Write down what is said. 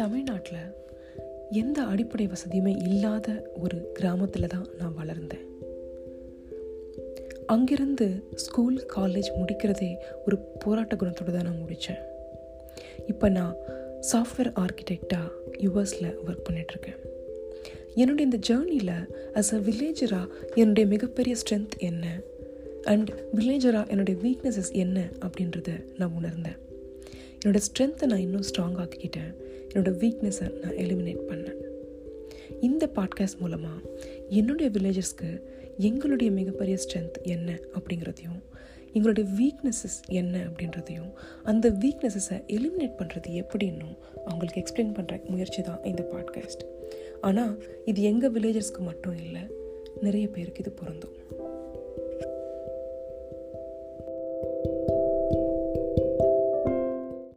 தமிழ்நாட்டில் எந்த அடிப்படை வசதியுமே இல்லாத ஒரு கிராமத்தில் தான் நான் வளர்ந்தேன். அங்கிருந்து ஸ்கூல் காலேஜ் முடிக்கிறதே ஒரு போராட்ட குணத்தோடு தான் நான் முடித்தேன் இப்போ நான் சாஃப்ட்வேர் ஆர்கிடெக்டாக யூஎஸில் ஒர்க் பண்ணிகிட்ருக்கேன் என்னுடைய இந்த ஜேர்னியில் அஸ் அ வில்லேஜராக என்னுடைய மிகப்பெரிய ஸ்ட்ரென்த் என்ன? அண்ட் வில்லேஜராக என்னுடைய வீக்னஸஸ் என்ன? அப்படின்றத நான் உணர்ந்தேன். என்னோடய ஸ்ட்ரென்த்தை நான் இன்னும் ஸ்ட்ராங் ஆக்கிக்கிட்டேன். என்னோடய வீக்னஸை நான் எலிமினேட் பண்ணேன். இந்த பாட்காஸ்ட் மூலமாக என்னுடைய வில்லேஜஸ்க்கு எங்களுடைய மிகப்பெரிய ஸ்ட்ரென்த் என்ன அப்படிங்கிறதையும் எங்களுடைய வீக்னஸஸ் என்ன அப்படின்றதையும் அந்த வீக்னஸஸை எலிமினேட் பண்ணுறது எப்படின்னும் அவங்களுக்கு எக்ஸ்பிளைன் பண்ணுற முயற்சி தான் இந்த பாட்காஸ்ட் ஆனால் இது எங்கள் வில்லேஜர்ஸ்க்கு மட்டும் இல்லை நிறைய பேருக்கு இது பொருந்தும்.